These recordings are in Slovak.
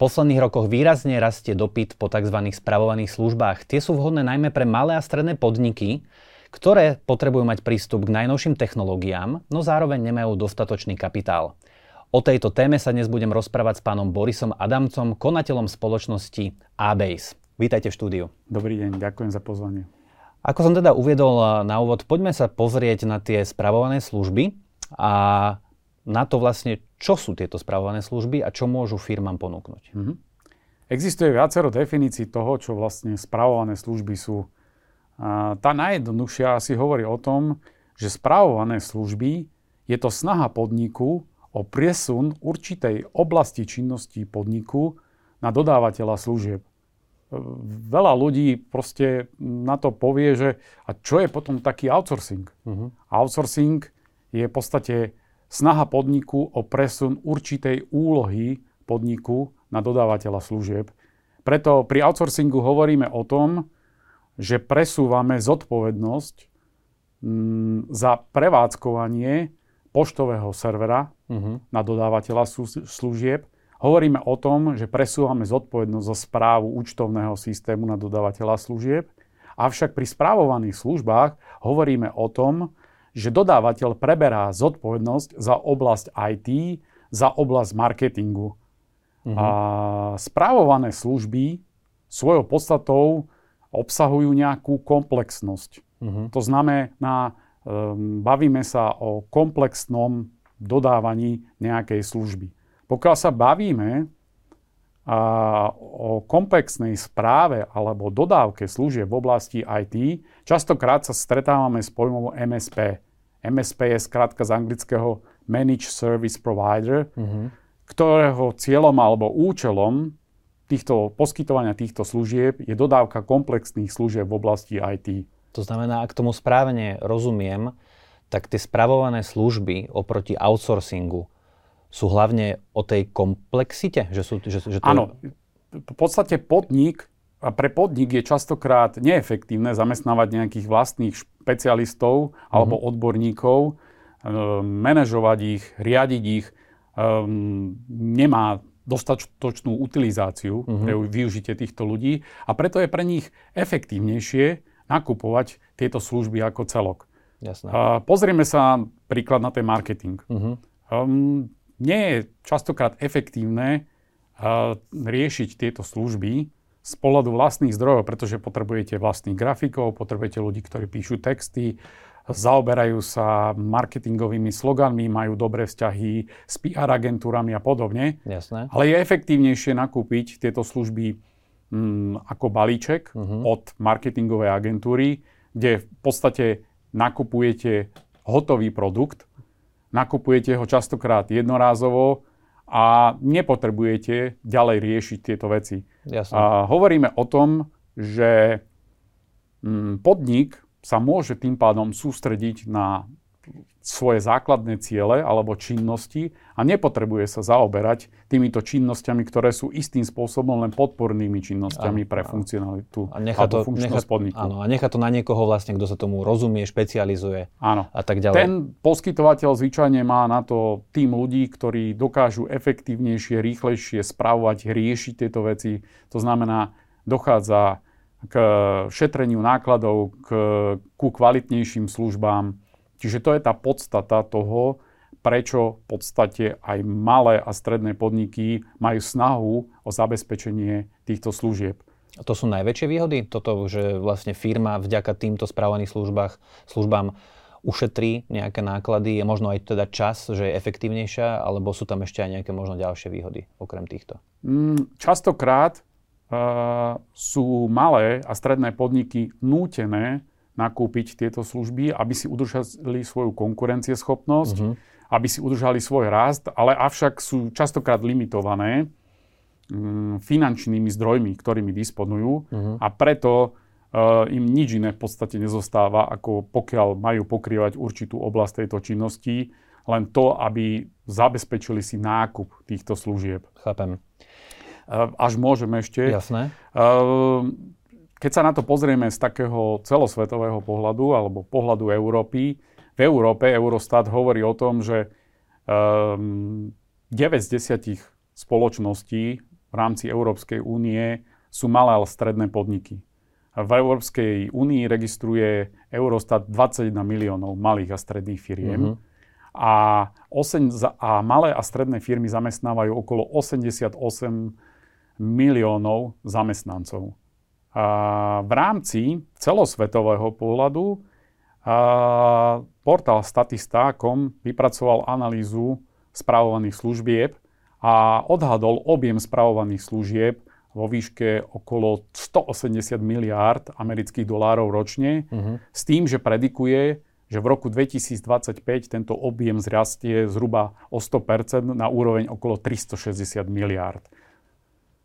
posledných rokoch výrazne rastie dopyt po tzv. spravovaných službách. Tie sú vhodné najmä pre malé a stredné podniky, ktoré potrebujú mať prístup k najnovším technológiám, no zároveň nemajú dostatočný kapitál. O tejto téme sa dnes budem rozprávať s pánom Borisom Adamcom, konateľom spoločnosti Abase. Vítajte v štúdiu. Dobrý deň, ďakujem za pozvanie. Ako som teda uviedol na úvod, poďme sa pozrieť na tie spravované služby a na to vlastne, čo sú tieto spravované služby a čo môžu firmám ponúknuť. Mm-hmm. Existuje viacero definícií toho, čo vlastne spravované služby sú. A tá najjednoduchšia asi hovorí o tom, že spravované služby je to snaha podniku o presun určitej oblasti činnosti podniku na dodávateľa služieb. Veľa ľudí proste na to povie, že a čo je potom taký outsourcing? Uh-huh. Outsourcing je v podstate snaha podniku o presun určitej úlohy podniku na dodávateľa služieb. Preto pri outsourcingu hovoríme o tom, že presúvame zodpovednosť mm, za prevádzkovanie poštového servera uh-huh. na dodávateľa služieb. Hovoríme o tom, že presúvame zodpovednosť za správu účtovného systému na dodávateľa služieb. Avšak pri správovaných službách hovoríme o tom, že dodávateľ preberá zodpovednosť za oblasť IT, za oblasť marketingu. Uh-huh. A správované služby svojou podstatou obsahujú nejakú komplexnosť. Uh-huh. To znamená, um, bavíme sa o komplexnom dodávaní nejakej služby. Pokiaľ sa bavíme a, o komplexnej správe alebo dodávke služieb v oblasti IT, častokrát sa stretávame s pojmom MSP. MSP je skrátka z anglického Managed Service Provider, uh-huh. ktorého cieľom alebo účelom týchto, poskytovania týchto služieb je dodávka komplexných služieb v oblasti IT. To znamená, ak tomu správne rozumiem, tak tie spravované služby oproti outsourcingu sú hlavne o tej komplexite? Že sú, že, že to... Áno. V podstate podnik, a pre podnik je častokrát neefektívne zamestnávať nejakých vlastných špecialistov mm-hmm. alebo odborníkov, e, manažovať ich, riadiť ich, um, nemá dostatočnú utilizáciu mm-hmm. pre využitie týchto ľudí a preto je pre nich efektívnejšie nakupovať tieto služby ako celok. Jasné. Pozrieme sa príklad na ten marketing. Um, nie je častokrát efektívne uh, riešiť tieto služby z pohľadu vlastných zdrojov, pretože potrebujete vlastných grafikov, potrebujete ľudí, ktorí píšu texty, zaoberajú sa marketingovými sloganmi, majú dobré vzťahy s PR agentúrami a podobne. Jasné. Ale je efektívnejšie nakúpiť tieto služby mm, ako balíček uh-huh. od marketingovej agentúry, kde v podstate nakupujete hotový produkt, nakupujete ho častokrát jednorázovo a nepotrebujete ďalej riešiť tieto veci. Jasne. A hovoríme o tom, že mm, podnik sa môže tým pádom sústrediť na svoje základné ciele alebo činnosti a nepotrebuje sa zaoberať týmito činnosťami, ktoré sú istým spôsobom len podpornými činnosťami pre funkcionalitu a nechá to, nechá, podniku. Áno, a nechá to na niekoho vlastne, kto sa tomu rozumie, špecializuje áno. a tak ďalej. Ten poskytovateľ zvyčajne má na to tým ľudí, ktorí dokážu efektívnejšie, rýchlejšie spravovať, riešiť tieto veci. To znamená, dochádza k šetreniu nákladov, k, ku kvalitnejším službám, Čiže to je tá podstata toho, prečo v podstate aj malé a stredné podniky majú snahu o zabezpečenie týchto služieb. A to sú najväčšie výhody? Toto, že vlastne firma vďaka týmto správaných službách, službám ušetrí nejaké náklady, je možno aj teda čas, že je efektívnejšia, alebo sú tam ešte aj nejaké možno ďalšie výhody okrem týchto? Mm, častokrát uh, sú malé a stredné podniky nútené nakúpiť tieto služby, aby si udržali svoju konkurencieschopnosť, uh-huh. aby si udržali svoj rast, ale avšak sú častokrát limitované um, finančnými zdrojmi, ktorými disponujú uh-huh. a preto uh, im nič iné v podstate nezostáva, ako pokiaľ majú pokrývať určitú oblasť tejto činnosti, len to, aby zabezpečili si nákup týchto služieb. Chápem. Uh, až môžeme ešte. Jasné. Uh, keď sa na to pozrieme z takého celosvetového pohľadu alebo pohľadu Európy, v Európe Eurostat hovorí o tom, že um, ehm, 9 z 10 spoločností v rámci Európskej únie sú malé a stredné podniky. V Európskej únii registruje Eurostat 21 miliónov malých a stredných firiem. Mm-hmm. A, 8, a malé a stredné firmy zamestnávajú okolo 88 miliónov zamestnancov. A v rámci celosvetového pohľadu a portál Statista.com vypracoval analýzu spravovaných služieb a odhadol objem spravovaných služieb vo výške okolo 180 miliárd amerických dolárov ročne, uh-huh. s tým, že predikuje, že v roku 2025 tento objem zrastie zhruba o 100% na úroveň okolo 360 miliárd.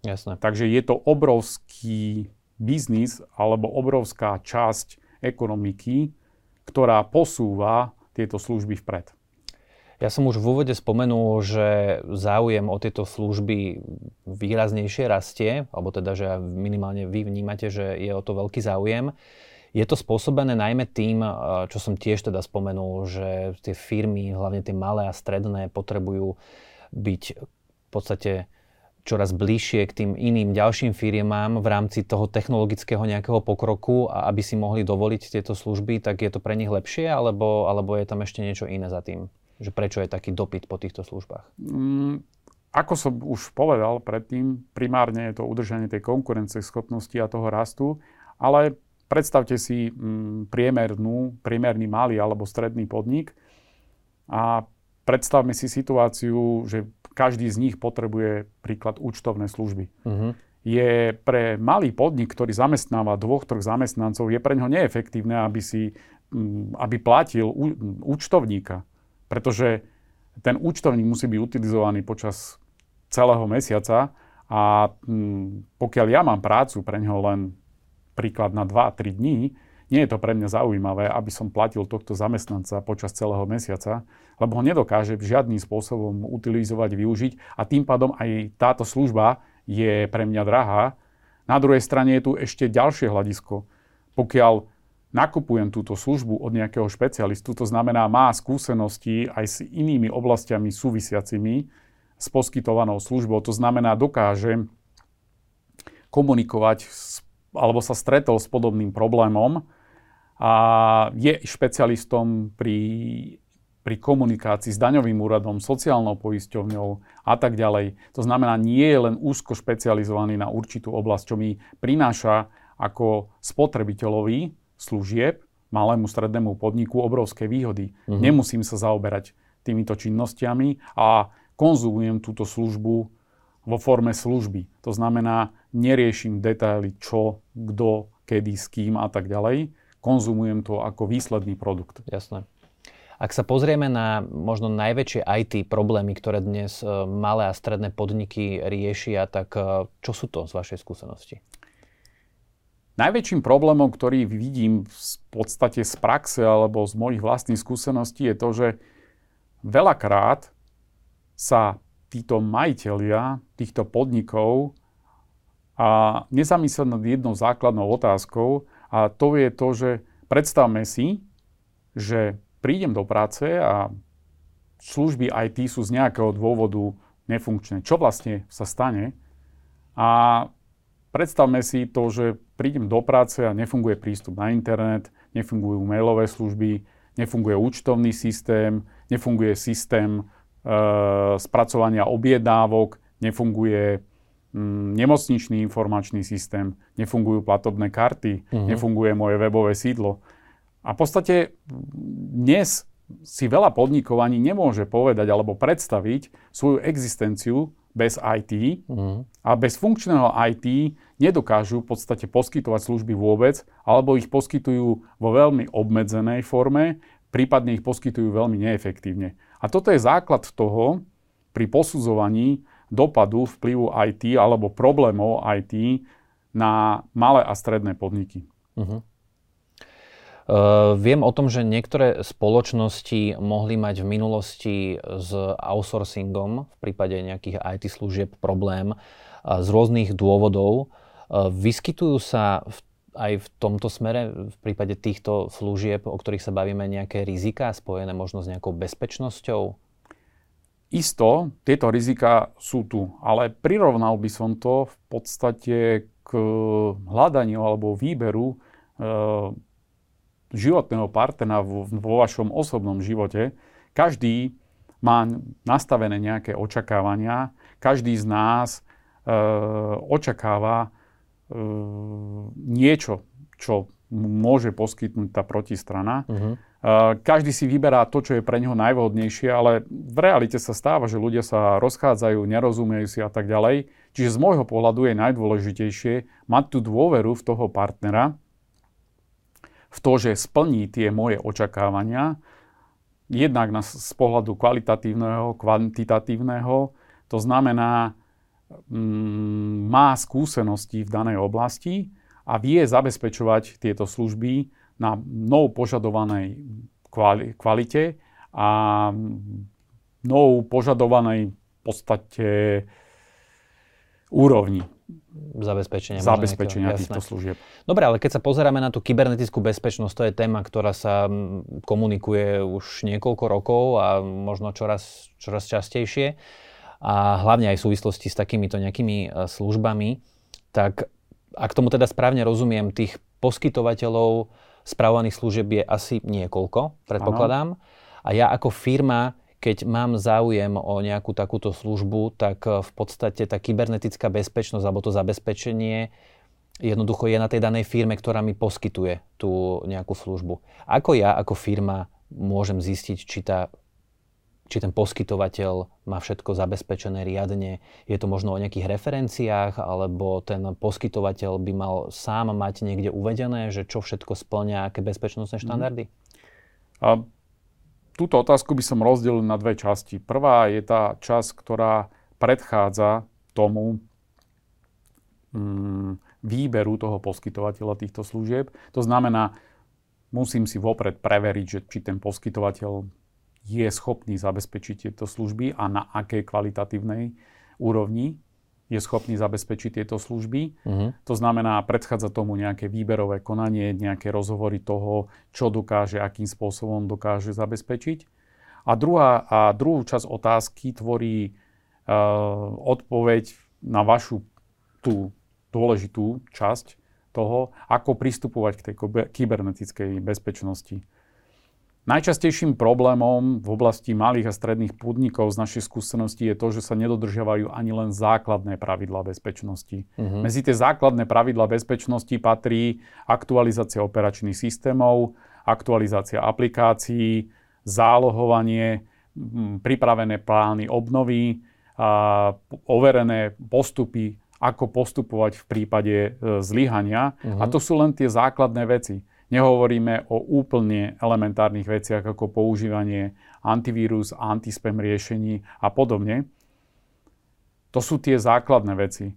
Jasné. Takže je to obrovský biznis alebo obrovská časť ekonomiky, ktorá posúva tieto služby vpred. Ja som už v úvode spomenul, že záujem o tieto služby výraznejšie rastie, alebo teda, že minimálne vy vnímate, že je o to veľký záujem. Je to spôsobené najmä tým, čo som tiež teda spomenul, že tie firmy, hlavne tie malé a stredné, potrebujú byť v podstate čoraz bližšie k tým iným ďalším firmám v rámci toho technologického nejakého pokroku a aby si mohli dovoliť tieto služby, tak je to pre nich lepšie, alebo, alebo je tam ešte niečo iné za tým? Že prečo je taký dopyt po týchto službách? Mm, ako som už povedal predtým, primárne je to udržanie tej konkurencie schopnosti a toho rastu, ale predstavte si mm, priemernú, priemerný malý alebo stredný podnik a predstavme si situáciu, že každý z nich potrebuje príklad účtovné služby. Uh-huh. Je pre malý podnik, ktorý zamestnáva dvoch, troch zamestnancov, je pre neho neefektívne, aby, si, mm, aby platil účtovníka pretože ten účtovník musí byť utilizovaný počas celého mesiaca a hm, pokiaľ ja mám prácu pre neho len príklad na 2-3 dní, nie je to pre mňa zaujímavé, aby som platil tohto zamestnanca počas celého mesiaca, lebo ho nedokáže žiadnym spôsobom utilizovať, využiť a tým pádom aj táto služba je pre mňa drahá. Na druhej strane je tu ešte ďalšie hľadisko. Pokiaľ nakupujem túto službu od nejakého špecialistu, to znamená, má skúsenosti aj s inými oblastiami súvisiacimi s poskytovanou službou, to znamená, dokáže komunikovať s, alebo sa stretol s podobným problémom a je špecialistom pri, pri komunikácii s daňovým úradom, sociálnou poisťovňou a tak ďalej. To znamená, nie je len úzko špecializovaný na určitú oblasť, čo mi prináša ako spotrebiteľovi služieb malému strednému podniku obrovské výhody. Uh-huh. Nemusím sa zaoberať týmito činnosťami a konzumujem túto službu vo forme služby. To znamená, neriešim detaily, čo, kto, kedy, s kým a tak ďalej. Konzumujem to ako výsledný produkt. Jasné. Ak sa pozrieme na možno najväčšie IT problémy, ktoré dnes e, malé a stredné podniky riešia, tak e, čo sú to z vašej skúsenosti? Najväčším problémom, ktorý vidím v podstate z praxe alebo z mojich vlastných skúseností je to, že veľakrát sa títo majiteľia týchto podnikov a nezamysleť nad jednou základnou otázkou a to je to, že predstavme si, že prídem do práce a služby IT sú z nejakého dôvodu nefunkčné. Čo vlastne sa stane? A Predstavme si to, že prídem do práce a nefunguje prístup na internet, nefungujú mailové služby, nefunguje účtovný systém, nefunguje systém spracovania objednávok, nefunguje mm, nemocničný informačný systém, nefungujú platobné karty, uh-huh. nefunguje moje webové sídlo. A v podstate dnes si veľa podnikov ani nemôže povedať alebo predstaviť svoju existenciu bez IT mm. a bez funkčného IT nedokážu v podstate poskytovať služby vôbec, alebo ich poskytujú vo veľmi obmedzenej forme, prípadne ich poskytujú veľmi neefektívne. A toto je základ toho pri posudzovaní dopadu vplyvu IT alebo problémov IT na malé a stredné podniky. Uh-huh. Uh, viem o tom, že niektoré spoločnosti mohli mať v minulosti s outsourcingom v prípade nejakých IT služieb problém uh, z rôznych dôvodov. Uh, vyskytujú sa v, aj v tomto smere v prípade týchto služieb, o ktorých sa bavíme, nejaké rizika spojené možno s nejakou bezpečnosťou? Isto, tieto rizika sú tu, ale prirovnal by som to v podstate k hľadaniu alebo výberu e, životného partnera vo, vo vašom osobnom živote. Každý má nastavené nejaké očakávania, každý z nás e, očakáva niečo, čo môže poskytnúť tá protistrana. Uh-huh. Každý si vyberá to, čo je pre neho najvhodnejšie, ale v realite sa stáva, že ľudia sa rozchádzajú, nerozumiejú si a tak ďalej. Čiže z môjho pohľadu je najdôležitejšie mať tú dôveru v toho partnera, v to, že splní tie moje očakávania, jednak na, z pohľadu kvalitatívneho, kvantitatívneho, to znamená, má skúsenosti v danej oblasti a vie zabezpečovať tieto služby na nou požadovanej kvalite a nou požadovanej v podstate úrovni zabezpečenia, zabezpečenia týchto služieb. Dobre, ale keď sa pozeráme na tú kybernetickú bezpečnosť, to je téma, ktorá sa komunikuje už niekoľko rokov a možno čoraz, čoraz častejšie a hlavne aj v súvislosti s takýmito nejakými e, službami, tak ak tomu teda správne rozumiem, tých poskytovateľov spravovaných služieb je asi niekoľko, predpokladám. Ano. A ja ako firma, keď mám záujem o nejakú takúto službu, tak v podstate tá kybernetická bezpečnosť alebo to zabezpečenie jednoducho je na tej danej firme, ktorá mi poskytuje tú nejakú službu. Ako ja ako firma môžem zistiť, či tá či ten poskytovateľ má všetko zabezpečené riadne. Je to možno o nejakých referenciách, alebo ten poskytovateľ by mal sám mať niekde uvedené, že čo všetko splňa, aké bezpečnostné mhm. štandardy? A túto otázku by som rozdelil na dve časti. Prvá je tá časť, ktorá predchádza tomu mm, výberu toho poskytovateľa týchto služieb. To znamená, musím si vopred preveriť, že či ten poskytovateľ je schopný zabezpečiť tieto služby a na akej kvalitatívnej úrovni je schopný zabezpečiť tieto služby. Uh-huh. To znamená, predchádza tomu nejaké výberové konanie, nejaké rozhovory toho, čo dokáže, akým spôsobom dokáže zabezpečiť. A, druhá, a druhú časť otázky tvorí uh, odpoveď na vašu tú dôležitú časť toho, ako pristupovať k tej kybernetickej bezpečnosti. Najčastejším problémom v oblasti malých a stredných podnikov z našej skúsenosti je to, že sa nedodržiavajú ani len základné pravidlá bezpečnosti. Uh-huh. Medzi tie základné pravidlá bezpečnosti patrí aktualizácia operačných systémov, aktualizácia aplikácií, zálohovanie, pripravené plány obnovy, a overené postupy, ako postupovať v prípade e, zlyhania. Uh-huh. A to sú len tie základné veci. Nehovoríme o úplne elementárnych veciach ako používanie antivírus, antispam riešení a podobne. To sú tie základné veci.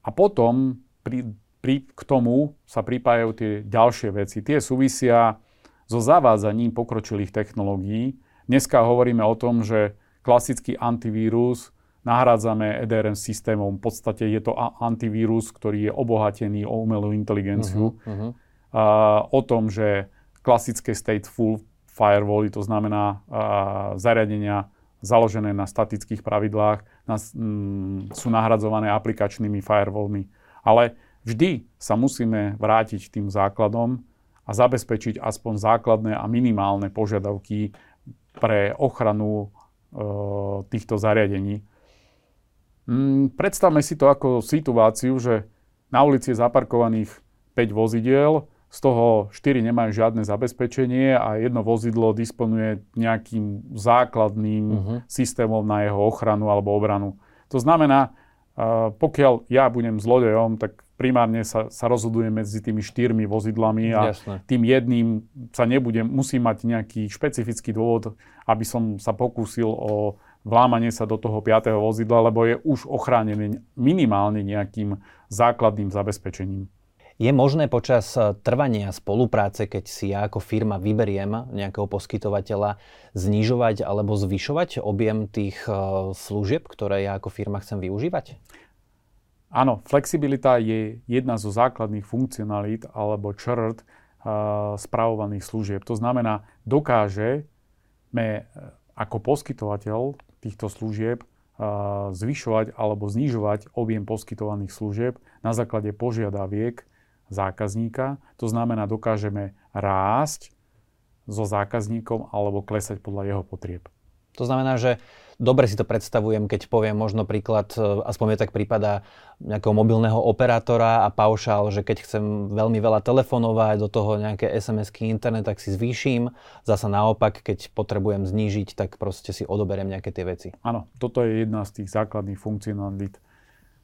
A potom pri, pri, k tomu sa pripájajú tie ďalšie veci. Tie súvisia so zavádzaním pokročilých technológií. Dneska hovoríme o tom, že klasický antivírus nahrádzame EDRM systémom. V podstate je to antivírus, ktorý je obohatený o umelú inteligenciu. Uh-huh, uh-huh o tom, že klasické stateful firewally, to znamená zariadenia založené na statických pravidlách, nás, mm, sú nahradzované aplikačnými firewallmi. Ale vždy sa musíme vrátiť tým základom a zabezpečiť aspoň základné a minimálne požiadavky pre ochranu e, týchto zariadení. Mm, predstavme si to ako situáciu, že na ulici je zaparkovaných 5 vozidiel, z toho 4 nemajú žiadne zabezpečenie a jedno vozidlo disponuje nejakým základným uh-huh. systémom na jeho ochranu alebo obranu. To znamená, pokiaľ ja budem zlodejom, tak primárne sa, sa rozhodujem medzi tými štyrmi vozidlami a Jasne. tým jedným sa nebudem, musím mať nejaký špecifický dôvod, aby som sa pokúsil o vlámanie sa do toho piatého vozidla, lebo je už ochránený minimálne nejakým základným zabezpečením. Je možné počas eh, trvania spolupráce, keď si ja ako firma vyberiem nejakého poskytovateľa, znižovať alebo zvyšovať objem tých eh, služieb, ktoré ja ako firma chcem využívať? Áno, flexibilita je jedna zo základných funkcionalít alebo črt uh, spravovaných služieb. To znamená, dokážeme ako poskytovateľ týchto služieb zvyšovať alebo znižovať objem poskytovaných služieb na základe požiadaviek zákazníka. To znamená, dokážeme rásť so zákazníkom alebo klesať podľa jeho potrieb. To znamená, že dobre si to predstavujem, keď poviem možno príklad, e, aspoň mi tak prípada nejakého mobilného operátora a paušál, že keď chcem veľmi veľa telefonovať, do toho nejaké SMS-ky, internet, tak si zvýšim. Zasa naopak, keď potrebujem znížiť, tak proste si odoberiem nejaké tie veci. Áno, toto je jedna z tých základných funkcionalít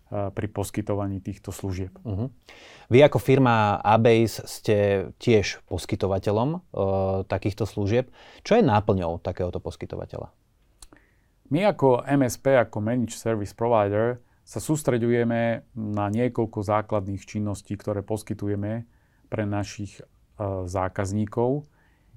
pri poskytovaní týchto služieb. Uh-huh. Vy ako firma Abase ste tiež poskytovateľom uh, takýchto služieb. Čo je náplňou takéhoto poskytovateľa? My ako MSP, ako Managed Service Provider, sa sústreďujeme na niekoľko základných činností, ktoré poskytujeme pre našich e, zákazníkov.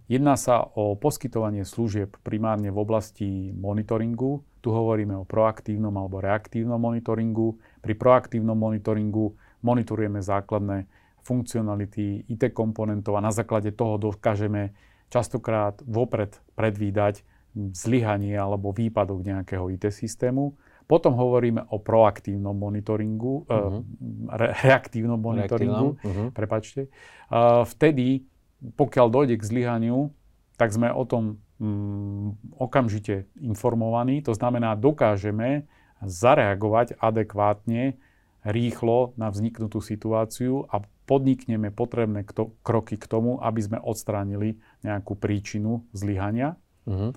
Jedná sa o poskytovanie služieb primárne v oblasti monitoringu. Tu hovoríme o proaktívnom alebo reaktívnom monitoringu. Pri proaktívnom monitoringu monitorujeme základné funkcionality IT komponentov a na základe toho dokážeme častokrát vopred predvídať zlyhanie alebo výpadok nejakého IT systému. Potom hovoríme o proaktívnom monitoringu, uh-huh. re- reaktívnom monitoringu, uh-huh. prepačte. Uh, vtedy, pokiaľ dojde k zlyhaniu, tak sme o tom um, okamžite informovaní. To znamená, dokážeme zareagovať adekvátne, rýchlo na vzniknutú situáciu a podnikneme potrebné kto- kroky k tomu, aby sme odstránili nejakú príčinu zlyhania. Uh-huh.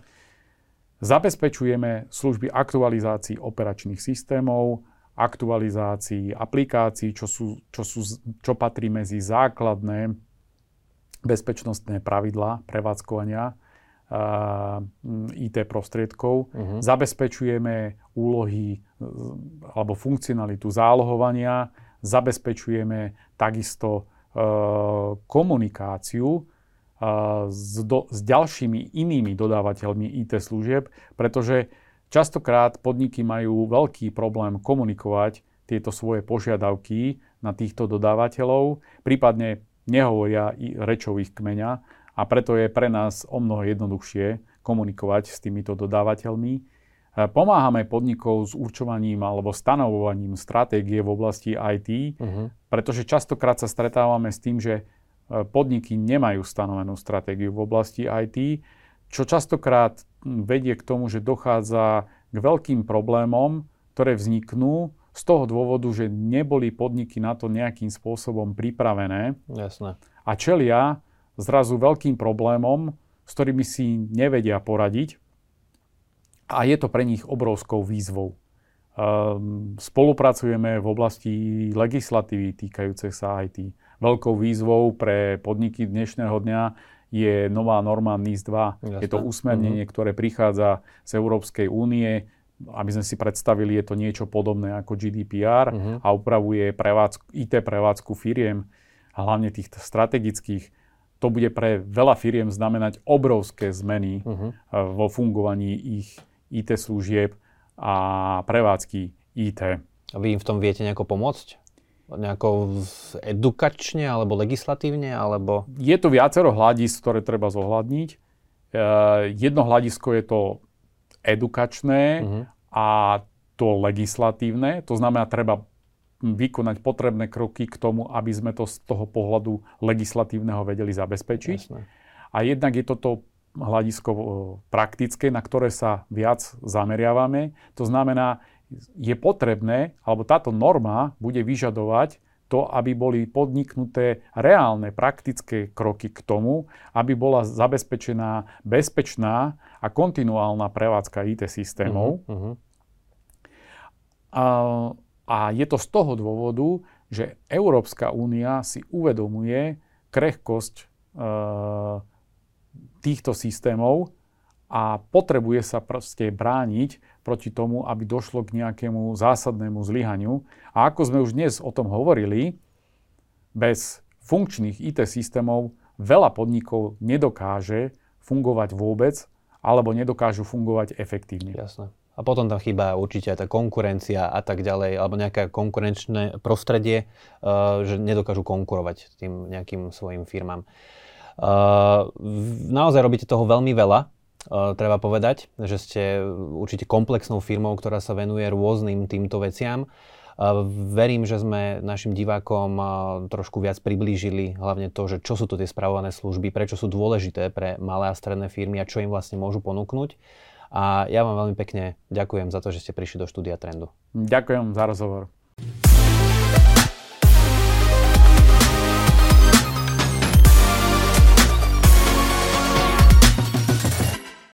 Zabezpečujeme služby aktualizácií operačných systémov, aktualizácií aplikácií, čo, sú, čo, sú, čo patrí medzi základné bezpečnostné pravidlá prevádzkovania IT prostriedkov. Uh-huh. Zabezpečujeme úlohy alebo funkcionalitu zálohovania, zabezpečujeme takisto uh, komunikáciu s, do, s ďalšími inými dodávateľmi IT služieb, pretože častokrát podniky majú veľký problém komunikovať tieto svoje požiadavky na týchto dodávateľov, prípadne nehovoria rečou ich kmeňa a preto je pre nás o mnoho jednoduchšie komunikovať s týmito dodávateľmi. E, pomáhame podnikov s určovaním alebo stanovovaním stratégie v oblasti IT, uh-huh. Mhm. pretože častokrát sa stretávame s tým, že podniky nemajú stanovenú stratégiu v oblasti IT, čo častokrát vedie k tomu, že dochádza k veľkým problémom, ktoré vzniknú z toho dôvodu, že neboli podniky na to nejakým spôsobom pripravené. Jasné. A čelia zrazu veľkým problémom, s ktorými si nevedia poradiť. A je to pre nich obrovskou výzvou. Ehm, spolupracujeme v oblasti legislatívy týkajúcej sa IT. Veľkou výzvou pre podniky dnešného dňa je nová norma NIS 2. Jasne. Je to usmernenie, mm-hmm. ktoré prichádza z Európskej únie. Aby sme si predstavili, je to niečo podobné ako GDPR mm-hmm. a upravuje prevádzku, IT prevádzku firiem, hlavne tých strategických. To bude pre veľa firiem znamenať obrovské zmeny mm-hmm. vo fungovaní ich IT služieb a prevádzky IT. A vy im v tom viete nejako pomôcť? nejako edukačne alebo legislatívne? Alebo... Je tu viacero hľadisk, ktoré treba zohľadniť. E, jedno hľadisko je to edukačné uh-huh. a to legislatívne. To znamená, treba vykonať potrebné kroky k tomu, aby sme to z toho pohľadu legislatívneho vedeli zabezpečiť. Jasne. A jednak je toto hľadisko e, praktické, na ktoré sa viac zameriavame. To znamená, je potrebné, alebo táto norma bude vyžadovať to, aby boli podniknuté reálne praktické kroky k tomu, aby bola zabezpečená bezpečná a kontinuálna prevádzka IT systémov. Uh-huh, uh-huh. A, a je to z toho dôvodu, že Európska únia si uvedomuje krehkosť e, týchto systémov a potrebuje sa proste brániť proti tomu, aby došlo k nejakému zásadnému zlyhaniu. A ako sme už dnes o tom hovorili, bez funkčných IT systémov veľa podnikov nedokáže fungovať vôbec alebo nedokážu fungovať efektívne. Jasné. A potom tam chýba určite aj tá konkurencia a tak ďalej, alebo nejaké konkurenčné prostredie, uh, že nedokážu konkurovať tým nejakým svojim firmám. Uh, naozaj robíte toho veľmi veľa treba povedať, že ste určite komplexnou firmou, ktorá sa venuje rôznym týmto veciam. Verím, že sme našim divákom trošku viac priblížili hlavne to, že čo sú to tie spravované služby, prečo sú dôležité pre malé a stredné firmy a čo im vlastne môžu ponúknuť. A ja vám veľmi pekne ďakujem za to, že ste prišli do štúdia Trendu. Ďakujem za rozhovor.